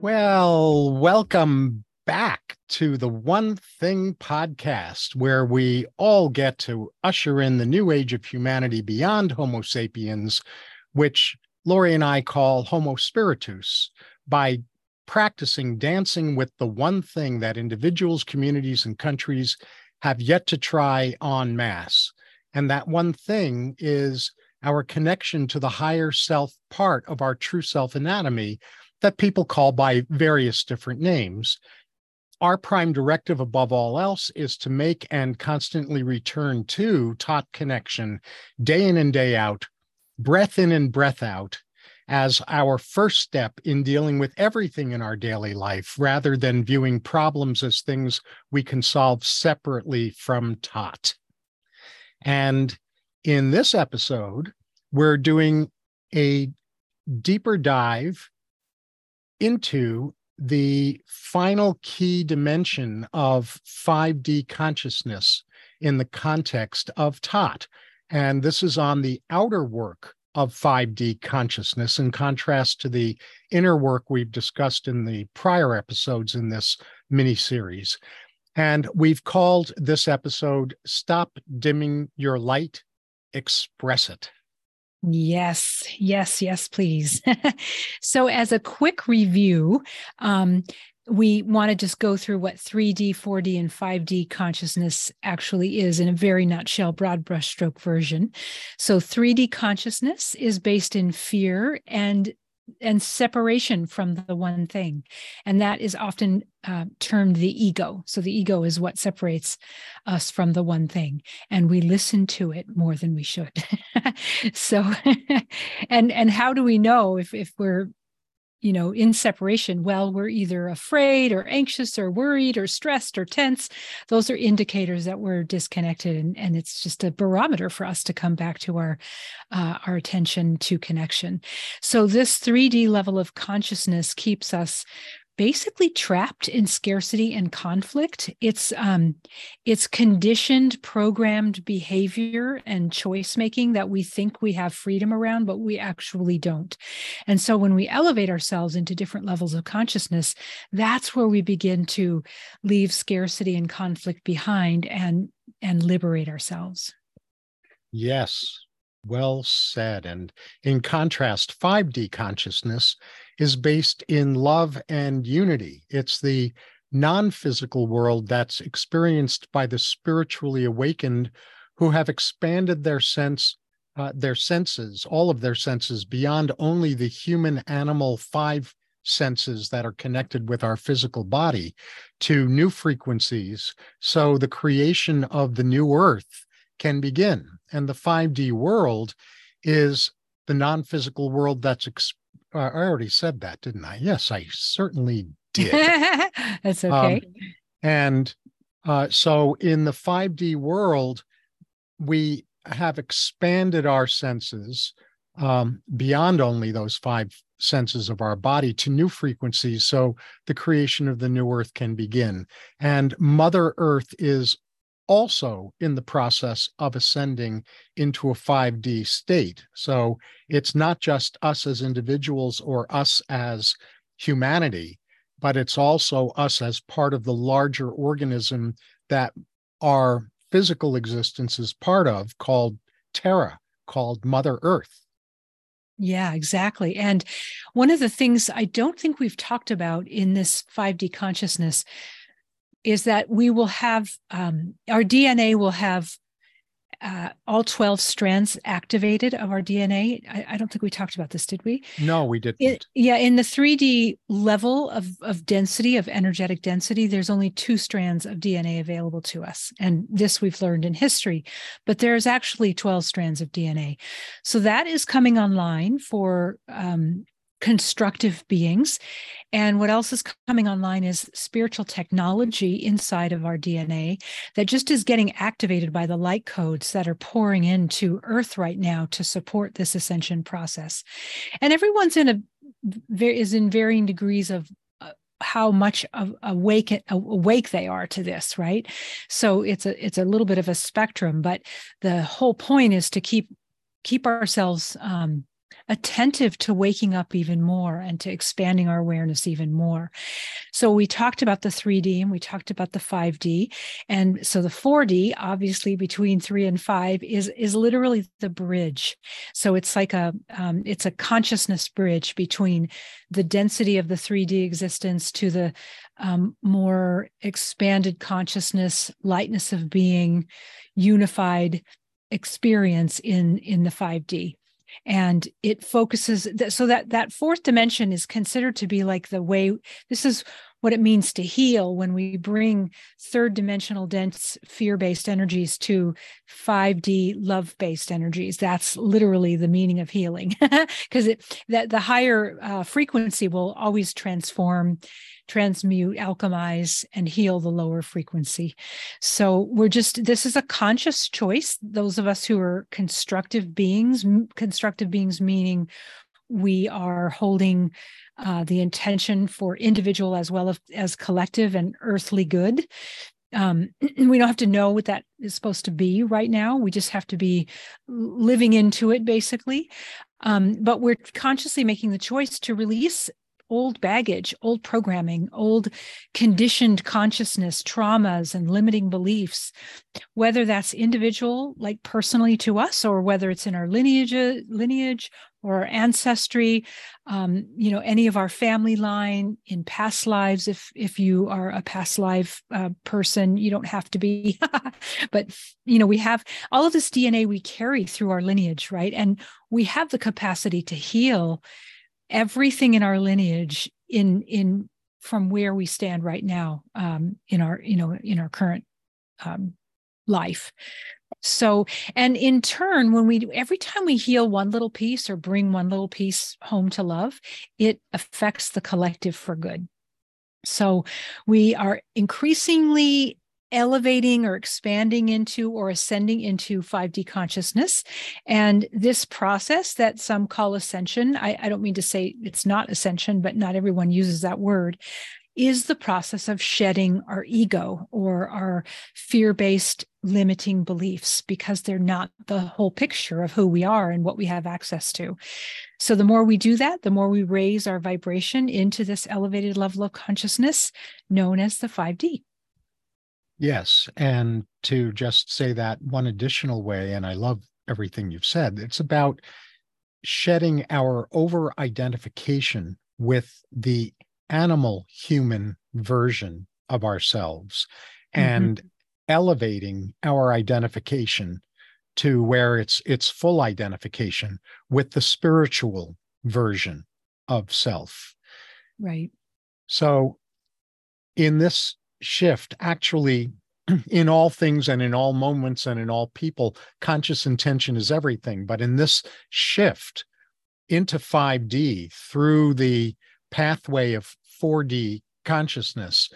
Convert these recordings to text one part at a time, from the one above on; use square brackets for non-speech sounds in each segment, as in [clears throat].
Well, welcome back to the One Thing podcast, where we all get to usher in the new age of humanity beyond Homo sapiens, which Laurie and I call Homo spiritus, by practicing dancing with the one thing that individuals, communities, and countries have yet to try en masse. And that one thing is our connection to the higher self part of our true self anatomy that people call by various different names. Our prime directive, above all else, is to make and constantly return to TOT connection day in and day out, breath in and breath out, as our first step in dealing with everything in our daily life, rather than viewing problems as things we can solve separately from TOT. And in this episode, we're doing a deeper dive into the final key dimension of 5D consciousness in the context of TOT. And this is on the outer work of 5D consciousness in contrast to the inner work we've discussed in the prior episodes in this mini series. And we've called this episode Stop Dimming Your Light, Express It. Yes, yes, yes, please. [laughs] so, as a quick review, um, we want to just go through what 3D, 4D, and 5D consciousness actually is in a very nutshell, broad brushstroke version. So, 3D consciousness is based in fear and and separation from the one thing. And that is often uh, termed the ego. So the ego is what separates us from the one thing. And we listen to it more than we should. [laughs] so, [laughs] and, and how do we know if, if we're you know, in separation, well, we're either afraid or anxious or worried or stressed or tense. Those are indicators that we're disconnected, and, and it's just a barometer for us to come back to our uh, our attention to connection. So this 3D level of consciousness keeps us basically trapped in scarcity and conflict. It's um it's conditioned programmed behavior and choice making that we think we have freedom around but we actually don't. And so when we elevate ourselves into different levels of consciousness that's where we begin to leave scarcity and conflict behind and and liberate ourselves. Yes. Well said. And in contrast 5d consciousness is based in love and unity. It's the non physical world that's experienced by the spiritually awakened who have expanded their sense. Uh, their senses, all of their senses, beyond only the human animal five senses that are connected with our physical body to new frequencies. So the creation of the new earth can begin. And the 5D world is the non physical world that's ex- I already said that, didn't I? Yes, I certainly did. [laughs] That's um, okay. Um, and uh, so in the 5D world, we have expanded our senses um, beyond only those five senses of our body to new frequencies so the creation of the new earth can begin and mother earth is also in the process of ascending into a 5D state. So it's not just us as individuals or us as humanity, but it's also us as part of the larger organism that our physical existence is part of, called Terra, called Mother Earth. Yeah, exactly. And one of the things I don't think we've talked about in this 5D consciousness is that we will have um, our DNA will have uh, all 12 strands activated of our DNA. I, I, don't think we talked about this, did we? No, we didn't. It, yeah, in the 3D level of, of density, of energetic density, there's only two strands of DNA available to us. And this we've learned in history, but there's actually 12 strands of DNA. So that is coming online for um, constructive beings. And what else is coming online is spiritual technology inside of our DNA that just is getting activated by the light codes that are pouring into Earth right now to support this ascension process. And everyone's in a is in varying degrees of uh, how much awake awake they are to this right so it's a it's a little bit of a spectrum but the whole point is to keep keep ourselves um, attentive to waking up even more and to expanding our awareness even more. So we talked about the 3D and we talked about the 5D. And so the 4D, obviously between three and five, is is literally the bridge. So it's like a um, it's a consciousness bridge between the density of the 3D existence to the um, more expanded consciousness, lightness of being, unified experience in in the 5D and it focuses so that that fourth dimension is considered to be like the way this is what it means to heal when we bring third dimensional dense fear based energies to 5d love based energies. That's literally the meaning of healing. [laughs] Because it that the higher uh, frequency will always transform transmute alchemize and heal the lower frequency. So we're just this is a conscious choice. Those of us who are constructive beings constructive beings meaning we are holding uh, the intention for individual as well as, as collective and earthly good. Um, [clears throat] we don't have to know what that is supposed to be right now. We just have to be living into it, basically. Um, but we're consciously making the choice to release old baggage, old programming, old conditioned consciousness, traumas, and limiting beliefs, whether that's individual, like personally to us, or whether it's in our lineage, lineage or ancestry, um, you know, any of our family line in past lives. If if you are a past life uh, person, you don't have to be, [laughs] but you know, we have all of this DNA we carry through our lineage, right? And we have the capacity to heal everything in our lineage in in from where we stand right now um, in our you know in our current um, life. So and in turn when we every time we heal one little piece or bring one little piece home to love it affects the collective for good. So we are increasingly elevating or expanding into or ascending into 5D consciousness. And this process that some call ascension, I, I, don't mean to say it's not ascension, but not everyone uses that word, is the process of shedding our ego or our fear based limiting beliefs because they're not the whole picture of who we are and what we have access to. So, the more we do that, the more we raise our vibration into this elevated level of consciousness known as the 5D. Yes. And to just say that one additional way, and I love everything you've said, it's about shedding our over identification with the animal human version of ourselves mm-hmm. and elevating our identification to where it's it's full identification with the spiritual version of self right so in this shift. Actually [clears throat] in all things and in all moments and in all people conscious intention is everything. But in this shift into 5d through the pathway of 4d consciousness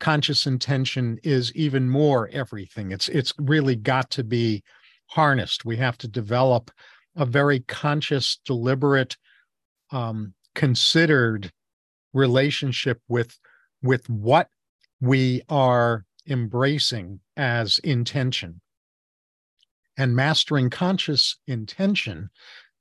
conscious intention is even more everything. It's it's really got to be harnessed. We have to develop a very conscious deliberate um, considered relationship with with what we are embracing as intention. And mastering conscious intention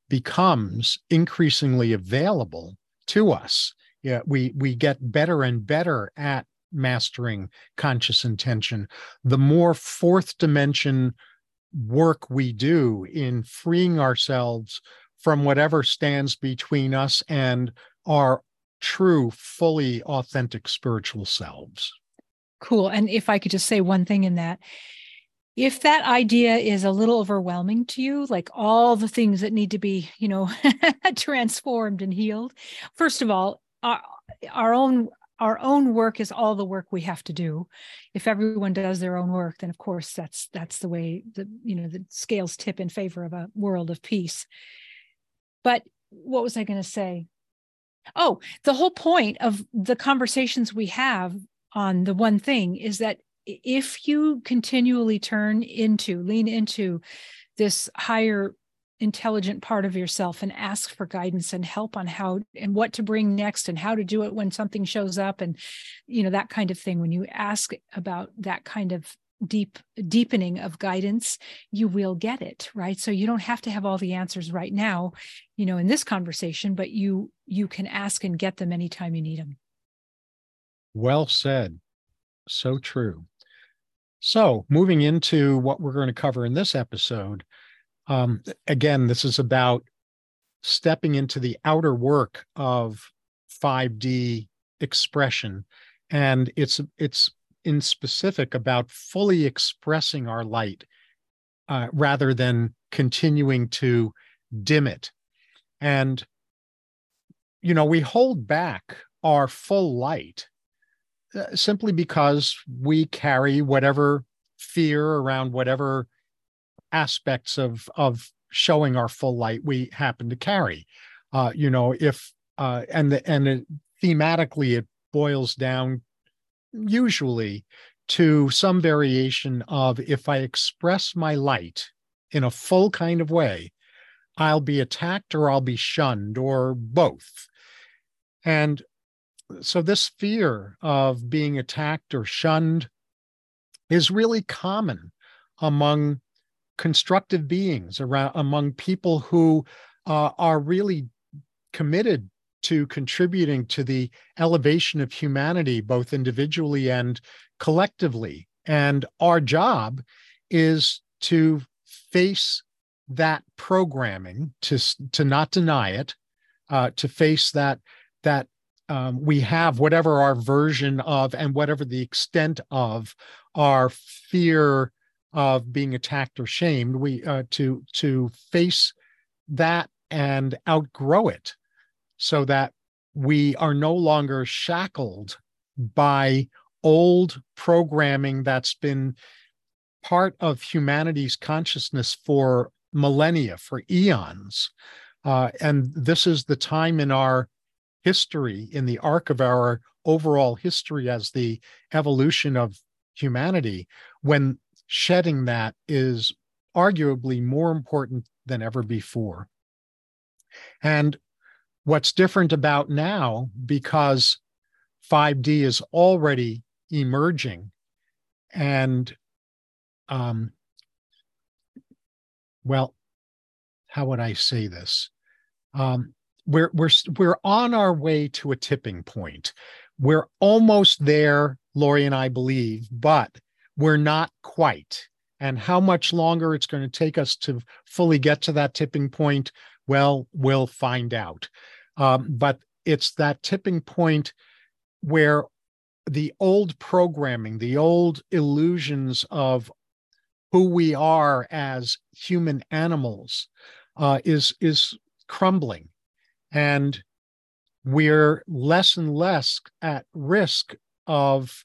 becomes increasingly available to us. Yeah, we we get better and better at mastering conscious intention. The more fourth dimension work we do in freeing ourselves from whatever stands between us and our true, fully authentic spiritual selves. Cool. And if I could just say one thing in that, if that idea is a little overwhelming to you, like all the things that need to be, you know, [laughs] transformed and healed, first of all, our, our own our own work is all the work we have to do. If everyone does their own work then of course that's that's the way the you know the scales tip in favor of a world of peace. But what was i going to say? Oh the whole point of the conversations we have on the one thing is that if you continually turn into, lean into this higher intelligent part of yourself and ask for guidance and help on how and what to bring next and how to do it when something shows up and you know that kind of thing when you ask about that kind of deep deepening of guidance you will get it right? So you don't have to have all the answers right now you know in this conversation but you you can ask and get them anytime you need them well said so true so moving into what we're going to cover in this episode um, again this is about stepping into the outer work of 5d expression and it's it's in specific about fully expressing our light uh, rather than continuing to dim it. And, you know, we hold back our full light simply because we carry whatever fear around whatever aspects of, of showing our full light we happen to carry. Uh, you know, if, uh, and, the, and it, thematically, it boils down usually to some variation of if I express my light in a full kind of way, I'll be attacked or I'll be shunned or both. And so, this fear of being attacked or shunned is really common among constructive beings, around among people who uh, are really committed to contributing to the elevation of humanity, both individually and collectively. And our job is to face that programming, to, to not deny it, uh, to face that that um, we have whatever our version of and whatever the extent of our fear of being attacked or shamed, we uh, to to face that and outgrow it so that we are no longer shackled by old programming that's been part of humanity's consciousness for millennia, for eons. Uh, and this is the time in our history, in the arc of our overall history as the evolution of humanity, when shedding that is arguably more important than ever before. And What's different about now, because 5D is already emerging and um, well, how would I say this? Um, we're we're we're on our way to a tipping point. We're almost there, Laurie and I believe, but we're not quite. And how much longer it's going to take us to fully get to that tipping point, well, we'll find out. Um, but it's that tipping point where the old programming, the old illusions of who we are as human animals uh, is is crumbling, and we're less and less at risk of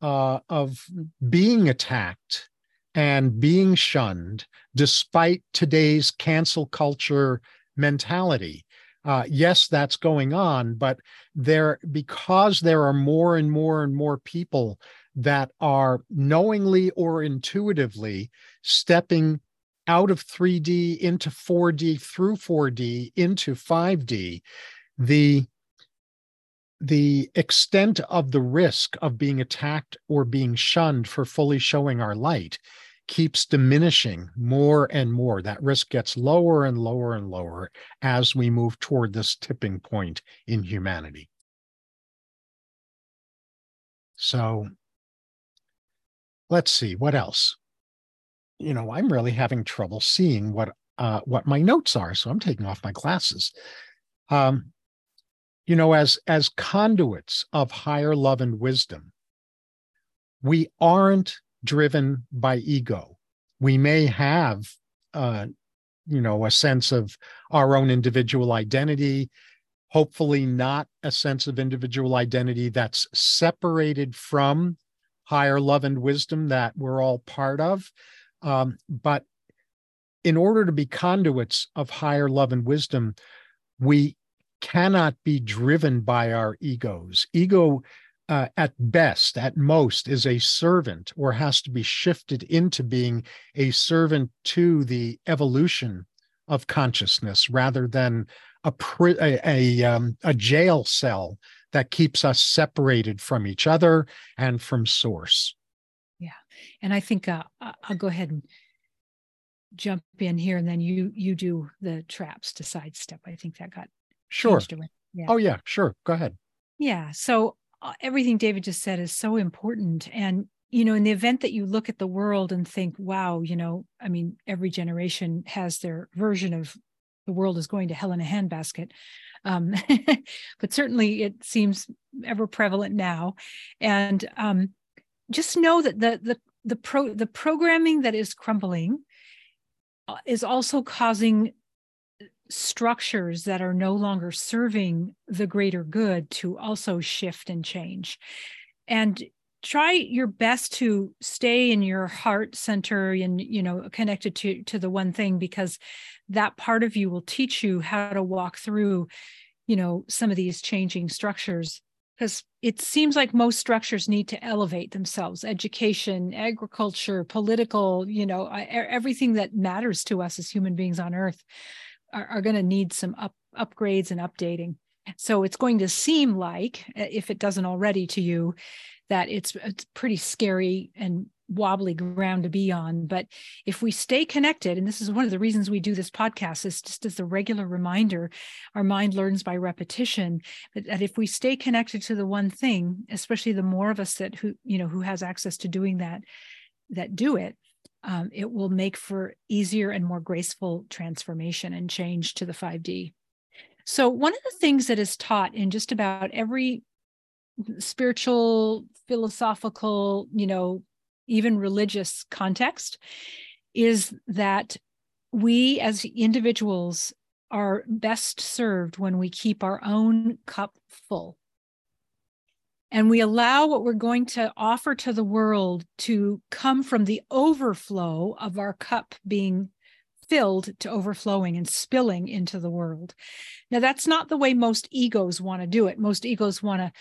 uh, of being attacked and being shunned, despite today's cancel culture mentality. Uh, yes, that's going on, but there because there are more and more and more people that are knowingly or intuitively stepping out of 3D into 4D through 4D into 5D, the the extent of the risk of being attacked or being shunned for fully showing our light keeps diminishing more and more. That risk gets lower and lower and lower as we move toward this tipping point in humanity. So let's see what else. You know, I'm really having trouble seeing what uh, what my notes are, so I'm taking off my glasses. Um, you know, as as conduits of higher love and wisdom, we aren't driven by ego. We may have, uh, you know, a sense of our own individual identity, hopefully not a sense of individual identity that's separated from higher love and wisdom that we're all part of. Um, but in order to be conduits of higher love and wisdom, we cannot be driven by our egos. Ego uh, at best, at most, is a servant or has to be shifted into being a servant to the evolution of consciousness rather than a, a, a, um, a jail cell that keeps us separated from each other and from source. And I think uh, I'll go ahead and jump in here, and then you you do the traps to sidestep. I think that got sure. Yeah. Oh yeah, sure. Go ahead. Yeah. So uh, everything David just said is so important, and you know, in the event that you look at the world and think, wow, you know, I mean, every generation has their version of the world is going to hell in a handbasket. Um, [laughs] but certainly it seems ever prevalent now. And um, just know that the the the pro the programming that is crumbling uh, is also causing structures that are no longer serving the greater good to also shift and change. And try your best to stay in your heart center and you know connected to to the one thing because that part of you will teach you how to walk through you know some of these changing structures because it seems like most structures need to elevate themselves education agriculture political you know everything that matters to us as human beings on earth are, are going to need some up, upgrades and updating. So it's going to seem like if it doesn't already to you that it's it's pretty scary and wobbly ground to be on but if we stay connected and this is one of the reasons we do this podcast is just as a regular reminder our mind learns by repetition that, that if we stay connected to the one thing especially the more of us that who you know who has access to doing that that do it um, it will make for easier and more graceful transformation and change to the 5d so one of the things that is taught in just about every spiritual, philosophical, you know, even religious context is that we as individuals are best served when we keep our own cup full. And we allow what we're going to offer to the world to come from the overflow of our cup being filled to overflowing and spilling into the world. Now, that's not the way most egos want to do it. Most egos want to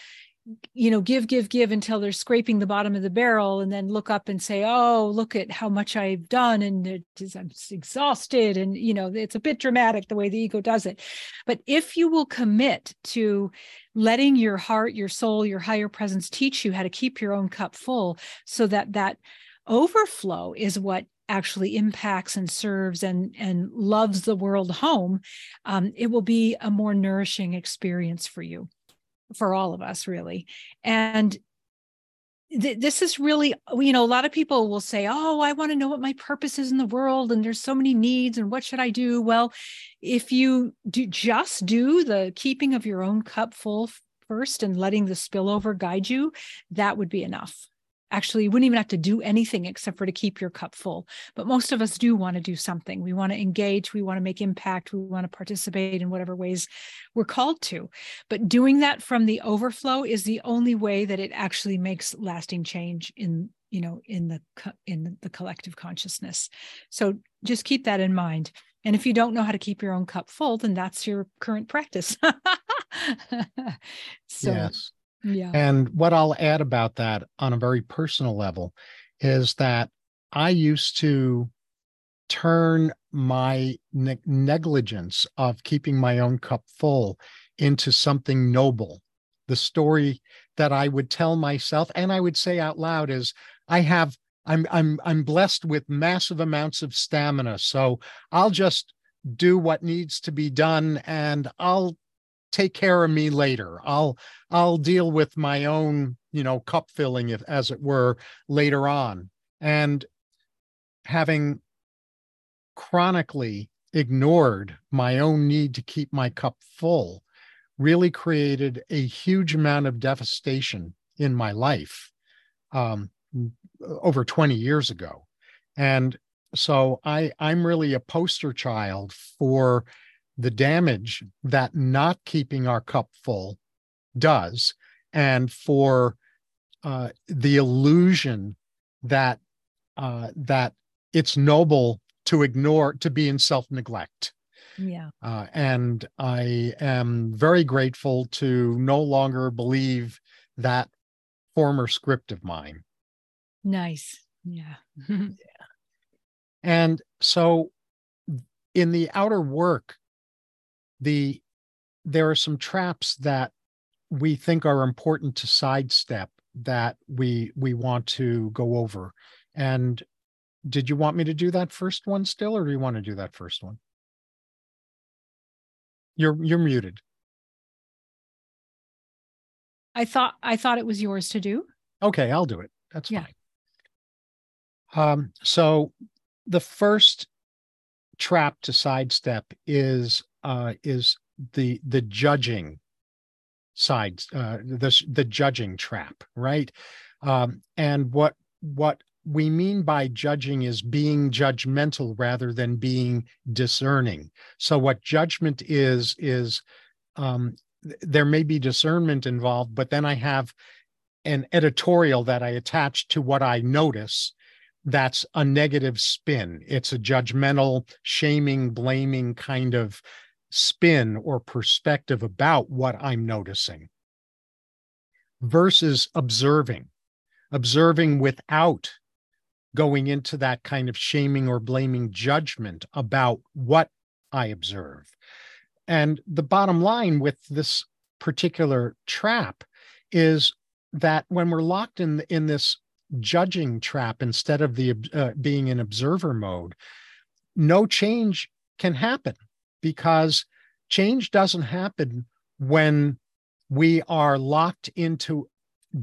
you know give give give until they're scraping the bottom of the barrel and then look up and say oh look at how much i've done and it is, i'm exhausted and you know it's a bit dramatic the way the ego does it. But if you will commit to letting your heart your soul your higher presence teach you how to keep your own cup full so that that overflow is what actually impacts and serves and and loves the world home um, it will be a more nourishing experience for you for all of us really. And th- this is really you know a lot of people will say oh i want to know what my purpose is in the world and there's so many needs and what should i do? Well if you do just do the keeping of your own cup full first and letting the spillover guide you that would be enough actually you wouldn't even have to do anything except for to keep your cup full. But most of us do want to do something. We want to engage we want to make impact we want to participate in whatever ways we're called to. But doing that from the overflow is the only way that it actually makes lasting change in you know in the in the collective consciousness. So just keep that in mind. And if you don't know how to keep your own cup full then that's your current practice. [laughs] So yes yeah. And what I'll add about that on a very personal level is that I used to turn my ne- negligence of keeping my own cup full into something noble. The story that I would tell myself and I would say out loud is I have I'm I'm I'm blessed with massive amounts of stamina so I'll just do what needs to be done and I'll take care of me later. I'll I'll deal with my own, you know, cup filling if as it were later on. And having chronically ignored my own need to keep my cup full really created a huge amount of devastation in my life um, over 20 years ago. And so I I'm really a poster child for the damage that not keeping our cup full does, and for uh, the illusion that uh, that it's noble to ignore to be in self neglect. Yeah. Uh, and I am very grateful to no longer believe that former script of mine. Nice. Yeah. yeah. [laughs] And so in the outer work the there are some traps that we think are important to sidestep that we we want to go over And did you want me to do that first one still, or do you want to do that first one? You're you're muted. I thought I thought it was yours to do. Okay, I'll do it. That's Yeah. fine. Um, so the first trap to sidestep is uh is the the judging side uh the the judging trap, right? Um, and what what we mean by judging is being judgmental rather than being discerning. So what judgment is is um, there may be discernment involved, but then I have an editorial that I attach to what I notice. That's a negative spin. It's a judgmental, shaming, blaming kind of spin or perspective about what I'm noticing versus observing, observing without going into that kind of shaming or blaming judgment about what I observe. And the bottom line with this particular trap is that when we're locked in in this judging trap instead of the uh, being in observer mode, no change can happen because change doesn't happen when we are locked into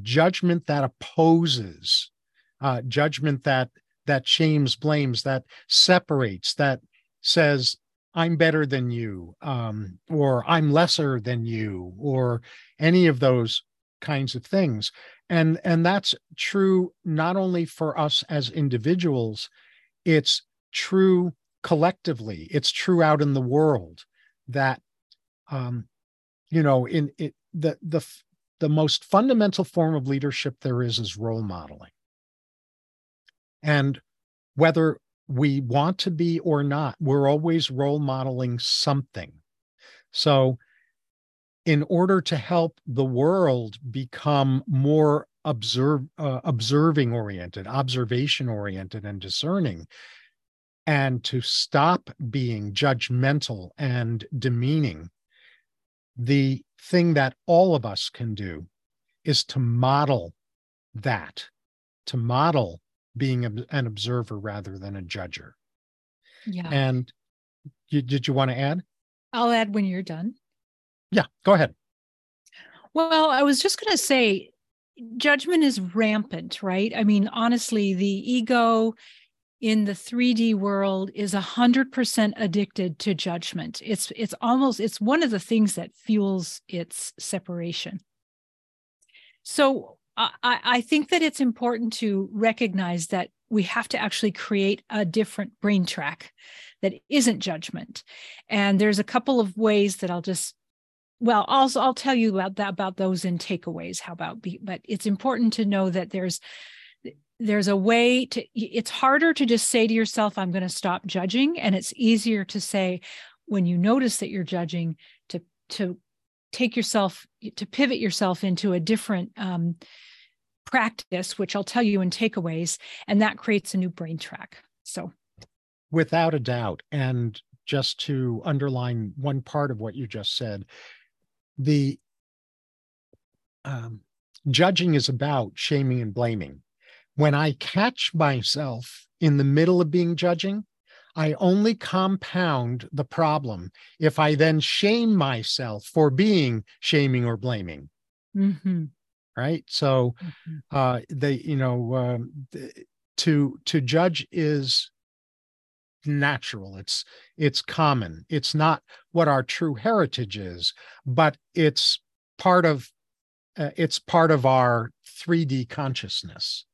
judgment that opposes uh, judgment that that shames blames that separates that says i'm better than you um, or i'm lesser than you or any of those kinds of things. And and that's true not only for us as individuals it's true collectively it's true out in the world that um you know in it the the the most fundamental form of leadership there is is role modeling and whether we want to be or not, we're always role modeling something. So, in order to help the world become more observe, uh, observing oriented, observation oriented, and discerning, and to stop being judgmental and demeaning, the thing that all of us can do is to model that, to model being an observer rather than a judger. Yeah. And you, did you want to add? I'll add when you're done. Yeah, go ahead. Well, I was just going to say judgment is rampant, right? I mean, honestly, the ego in the 3D world is 100% addicted to judgment. It's it's almost it's one of the things that fuels its separation. So I, I think that it's important to recognize that we have to actually create a different brain track that isn't judgment. And there's a couple of ways that I'll just well also I'll tell you about that about those in takeaways. How about be, but it's important to know that there's there's a way to it's harder to just say to yourself i'm going to stop judging and it's easier to say when you notice that you're judging to to take yourself to pivot yourself into a different um, practice, which I'll tell you in takeaways, and that creates a new brain track. So, without a doubt, and just to underline one part of what you just said, the um, judging is about shaming and blaming. When I catch myself in the middle of being judging, I only compound the problem if I then shame myself for being shaming or blaming. Mm-hmm. Right. So, Mm-hmm. uh, they, you know, um, to to judge is natural. It's it's common. It's not what our true heritage is, but it's part of uh, it's part of our 3D consciousness,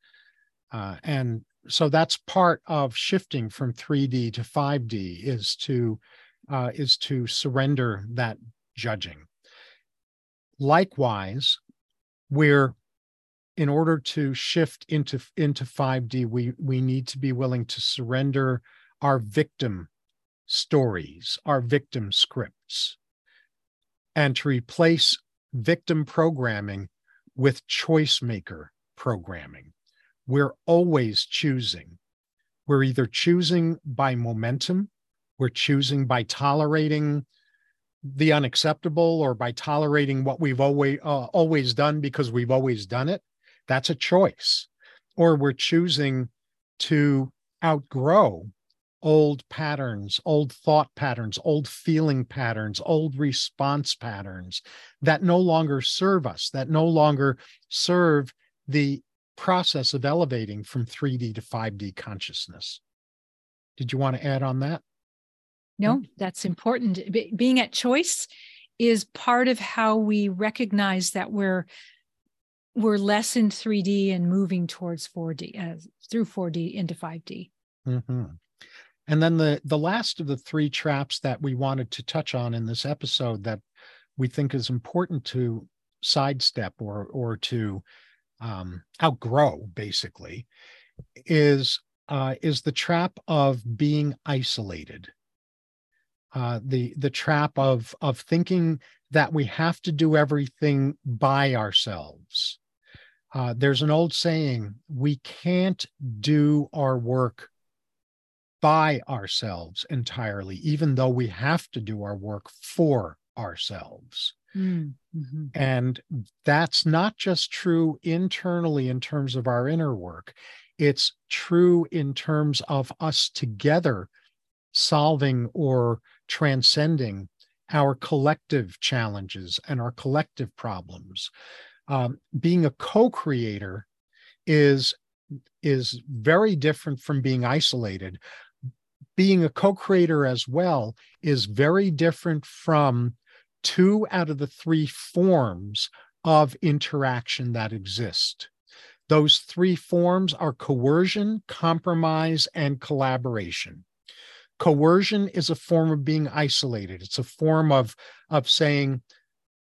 uh, and so that's part of shifting from 3D to 5D is to uh, is to surrender that judging. Likewise, we're in order to shift into into 5D, we we need to be willing to surrender our victim stories, our victim scripts, and to replace victim programming with choice maker programming we're always choosing. We're either choosing by momentum, we're choosing by tolerating the unacceptable or by tolerating what we've always uh, always done because we've always done it. That's a choice. Or we're choosing to outgrow old patterns, old thought patterns, old feeling patterns, old response patterns that no longer serve us, that no longer serve the process of elevating from 3D to 5D consciousness. Did you want to add on that? No, that's important. being at choice is part of how we recognize that we're we're less in 3D and moving towards 4D uh, through 4D into 5D. Mm-hmm. And then the the last of the three traps that we wanted to touch on in this episode that we think is important to sidestep or or to um, outgrow, basically, is uh, is the trap of being isolated. Uh, the the trap of of thinking that we have to do everything by ourselves. Uh, there's an old saying: we can't do our work by ourselves entirely, even though we have to do our work for ourselves. Mm-hmm. And that's not just true internally in terms of our inner work, it's true in terms of us together solving or transcending our collective challenges and our collective problems. Um, being a co-creator is is very different from being isolated being a co-creator as well is very different from two out of the three forms of interaction that exist. Those three forms are coercion, compromise, and collaboration. Coercion is a form of being isolated. It's a form of, of saying,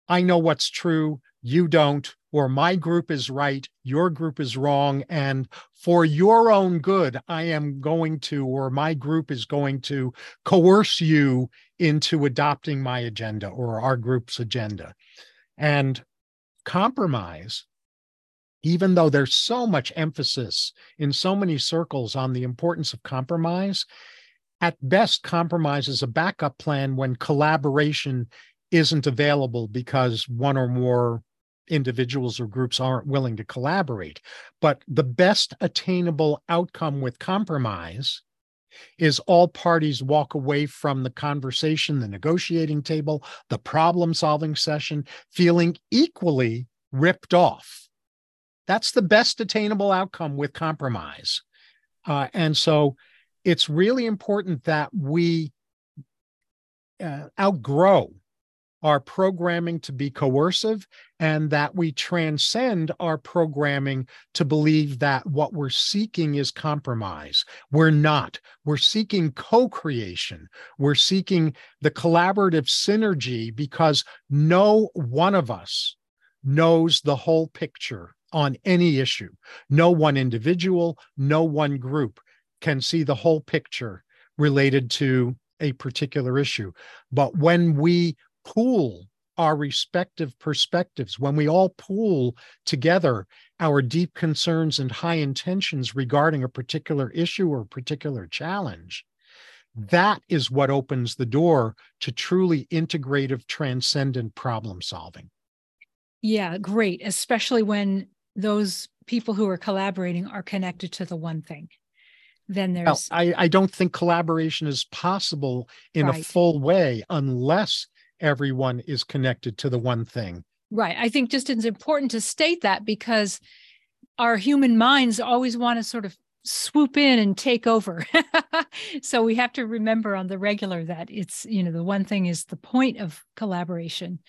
I know what's true, you don't, or my group is right, your group is wrong, and for your own good, I am going to, or my group is going to coerce you into adopting my agenda or our group's agenda. And compromise, even though there's so much emphasis in so many circles on the importance of compromise, at best, compromise is a backup plan when collaboration isn't available because one or more individuals or groups aren't willing to collaborate. But the best attainable outcome with compromise is all parties walk away from the conversation, the negotiating table, the problem solving session, feeling equally ripped off. That's the best attainable outcome with compromise. Uh, and so it's really important that we uh, outgrow our programming to be coercive and that we transcend our programming to believe that what we're seeking is compromise. We're not. We're seeking co creation. We're seeking the collaborative synergy because no one of us knows the whole picture on any issue. No one individual, no one group can see the whole picture related to a particular issue. But when we pool our respective perspectives, when we all pool together our deep concerns and high intentions regarding a particular issue or particular challenge, that is what opens the door to truly integrative, transcendent problem solving. Yeah, great. Especially when those people who are collaborating are connected to the one thing. Then there's. Well, I, I don't think collaboration is possible in right. a full way unless everyone is connected to the one thing. Right. I think just it's important to state that because our human minds always want to sort of swoop in and take over. [laughs] so we have to remember on the regular that it's, you know, the one thing is the point of collaboration.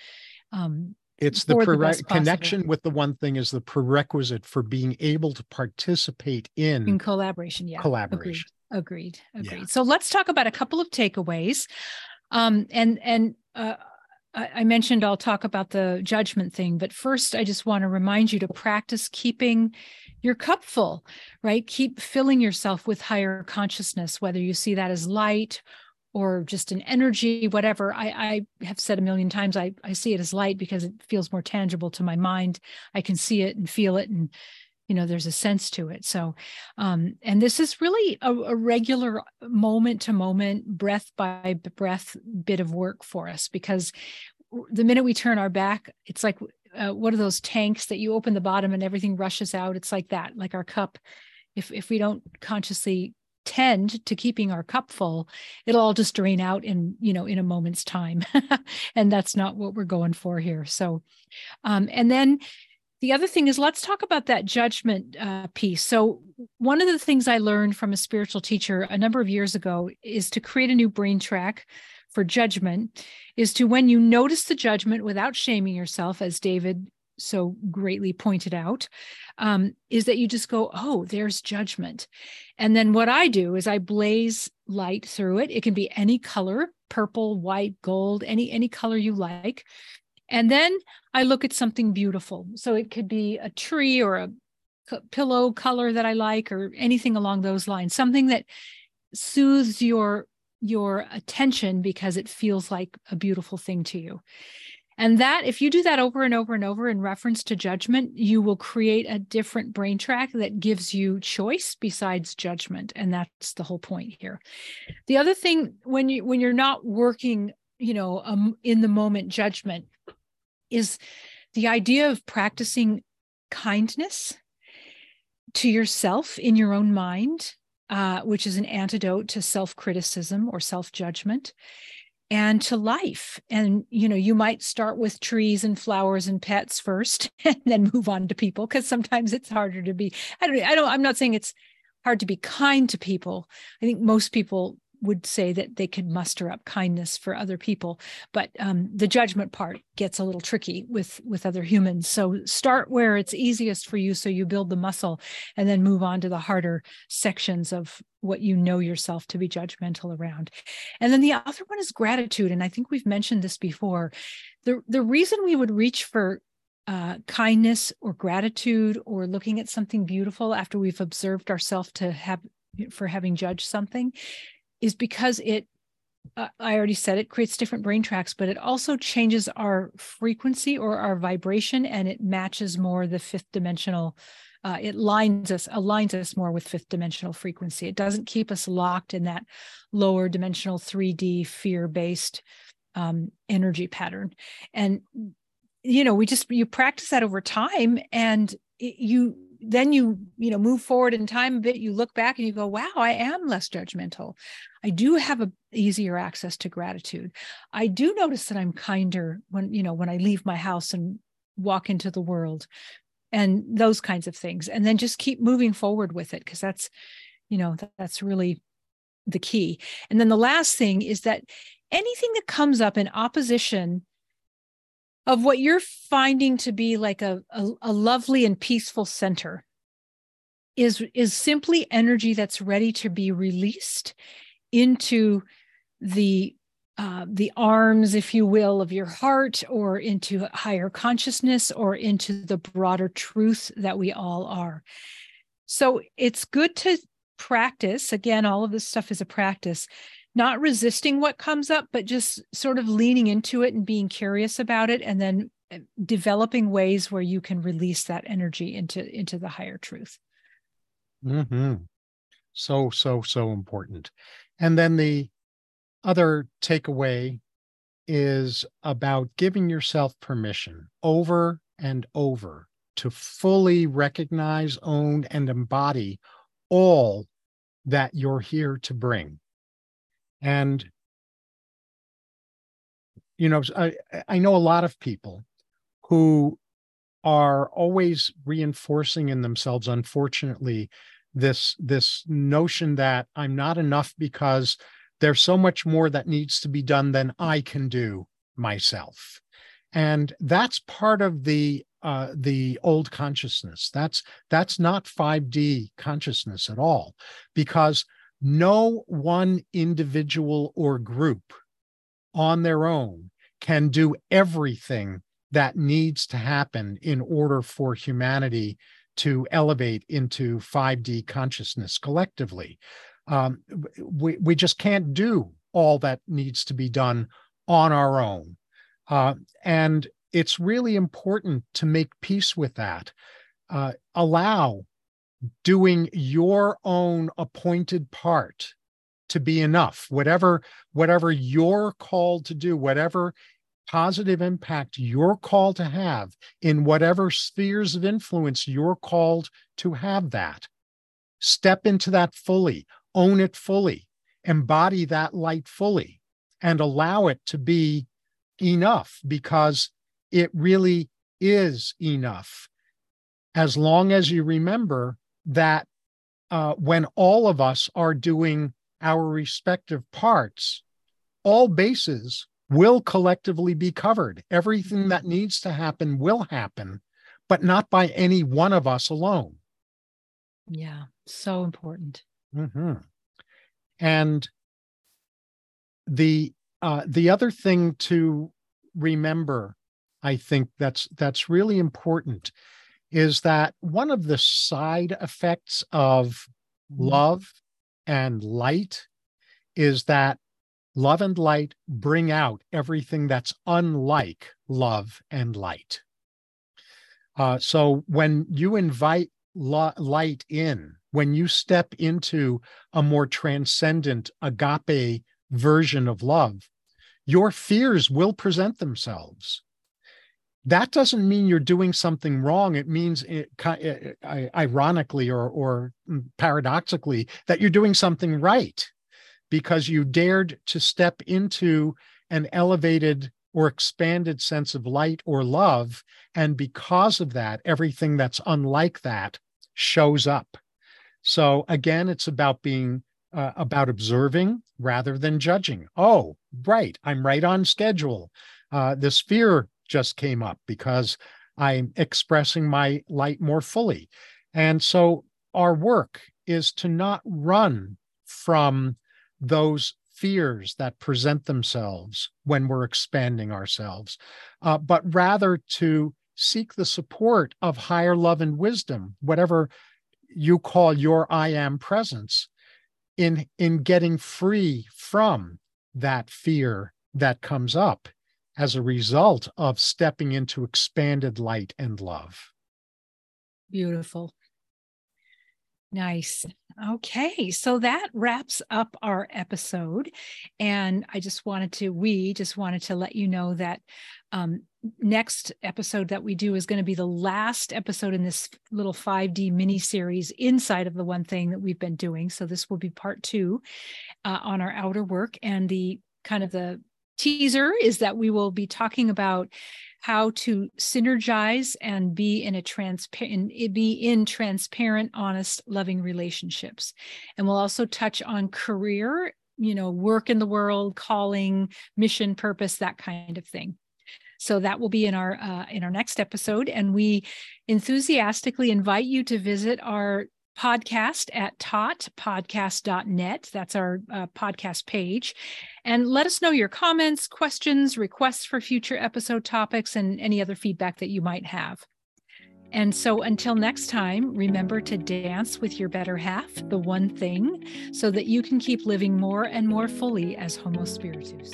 Um, it's the, prere- the connection with the one thing is the prerequisite for being able to participate in in collaboration. Yeah, collaboration. Agreed. Agreed. Agreed. Yeah. So let's talk about a couple of takeaways. Um, and and uh, I mentioned I'll talk about the judgment thing, but first I just want to remind you to practice keeping your cup full, right? Keep filling yourself with higher consciousness, whether you see that as light or just an energy, whatever. I, I have said a million times, I, I see it as light because it feels more tangible to my mind. I can see it and feel it and you know there's a sense to it. So um and this is really a, a regular moment to moment breath by breath bit of work for us because the minute we turn our back it's like uh, are those tanks that you open the bottom and everything rushes out? It's like that like our cup. If if we don't consciously tend to keeping our cup full it'll all just drain out in you know in a moment's time. [laughs] And that's not what we're going for here. So um and then the other thing is let's talk about that judgment uh, piece so one of the things i learned from a spiritual teacher a number of years ago is to create a new brain track for judgment is to when you notice the judgment without shaming yourself as david so greatly pointed out um, is that you just go, oh, there's judgment. And then what I do is I blaze light through it. It can be any color, purple, white, gold, any any color you like. And then I look at something beautiful. So it could be a tree or a pillow color that I like or anything along those lines, something that soothes your your attention because it feels like a beautiful thing to you. And that, if you do that over and over and over in reference to judgment, you will create a different brain track that gives you choice besides judgment. And that's the whole point here. The other thing, when you when you're not working, you know, um, in the moment judgment, is the idea of practicing kindness to yourself in your own mind, uh, which is an antidote to self criticism or self judgment and to life. And, you know, you might start with trees and flowers and pets first [laughs] and then move on to people because sometimes it's harder to be, I don't, I don't, I'm not saying it's hard to be kind to people. I think most people would say that they could muster up kindness for other people but um, the judgment part gets a little tricky with with other humans. So start where it's easiest for you so you build the muscle and then move on to the harder sections of what you know yourself to be judgmental around. And then the other one is gratitude and i think we've mentioned this before. The the reason we would reach for uh, kindness or gratitude or looking at something beautiful after we've observed ourselves to have for having judged something is because it uh, I already said it creates different brain tracks, but it also changes our frequency or our vibration, and it matches more the fifth dimensional. Uh, it lines us, aligns us more with fifth dimensional frequency. It doesn't keep us locked in that lower dimensional 3D fear based um, energy pattern. And you know, we just you practice that over time, and it, you then you you know move forward in time a bit you look back and you go wow i am less judgmental. I do have a easier access to gratitude. I do notice that i'm kinder when you know when i leave my house and walk into the world and those kinds of things and then just keep moving forward with it because that's you know that, that's really the key. And then the last thing is that anything that comes up in opposition of what you're finding to be like a, a, a, lovely and peaceful center is is simply energy that's ready to be released into the uh, the arms, if you will, of your heart, or into higher consciousness, or into the broader truth that we all are. So it's good to practice. Again, all of this stuff is a practice not resisting what comes up, but just sort of leaning into it and being curious about it, and then uh, developing ways where you can release that energy into into the higher truth. Hmm. So so so important. And then the other takeaway is about giving yourself permission over and over to fully recognize, own, and embody all that you're here to bring and you know i i know a lot of people who are always reinforcing in themselves unfortunately this this notion that i'm not enough because there's so much more that needs to be done than i can do myself. And that's part of the uh, the old consciousness. That's that's not 5d consciousness at all because no one individual or group on their own can do everything that needs to happen in order for humanity to elevate into 5D consciousness collectively. Um, we, we just can't do all that needs to be done on our own. Uh, and it's really important to make peace with that. Uh, allow doing your own appointed part to be enough whatever whatever you're called to do whatever positive impact you're called to have in whatever spheres of influence you're called to have that Step into that fully, own it fully, embody that light fully, and allow it to be enough because it really is enough. As long as you remember that uh, when all of us are doing our respective parts, all bases will collectively be covered. Everything that needs to happen will happen, but not by any one of us alone. Yeah, so important. Mm-hmm. And the uh, the other thing to remember, I think that's that's really important, is that one of the side effects of mm-hmm. love and light is that love and light bring out everything that's unlike love and light. Uh, so when you invite lo- light in, when you step into a more transcendent agape version of love, your fears will present themselves that doesn't mean you're doing something wrong. It means, it, ironically or, or paradoxically, that you're doing something right because you dared to step into an elevated or expanded sense of light or love. And because of that, everything that's unlike that shows up. So again, it's about being uh, about observing rather than judging. Oh, right, I'm right on schedule. Uh, this fear just came up because I'm expressing my light more fully. And so our work is to not run from those fears that present themselves when we're expanding ourselves, uh, but rather to seek the support of higher love and wisdom, whatever you call your I am presence, in, in getting free from that fear that comes up as a result of stepping into expanded light and love. Beautiful. Nice. Okay. So that wraps up our episode. And I just wanted to, we just wanted to let you know that um, next episode that we do is going to be the last episode in this little 5D mini series inside of the one thing that we've been doing. So this will be part two uh, on our outer work and the kind of the teaser is that we will be talking about how to synergize and be in a transparent be in transparent honest loving relationships. And we'll also touch on career you know work in the world calling mission purpose that kind of thing. So that will be in our uh, in our next episode. And we enthusiastically invite you to visit our podcast at totpodcast.net. That's our uh, podcast page. And let us know your comments, questions, requests for future episode topics, and any other feedback that you might have. And so until next time, remember to dance with your better half, the one thing, so that you can keep living more and more fully as Homo Spiritus.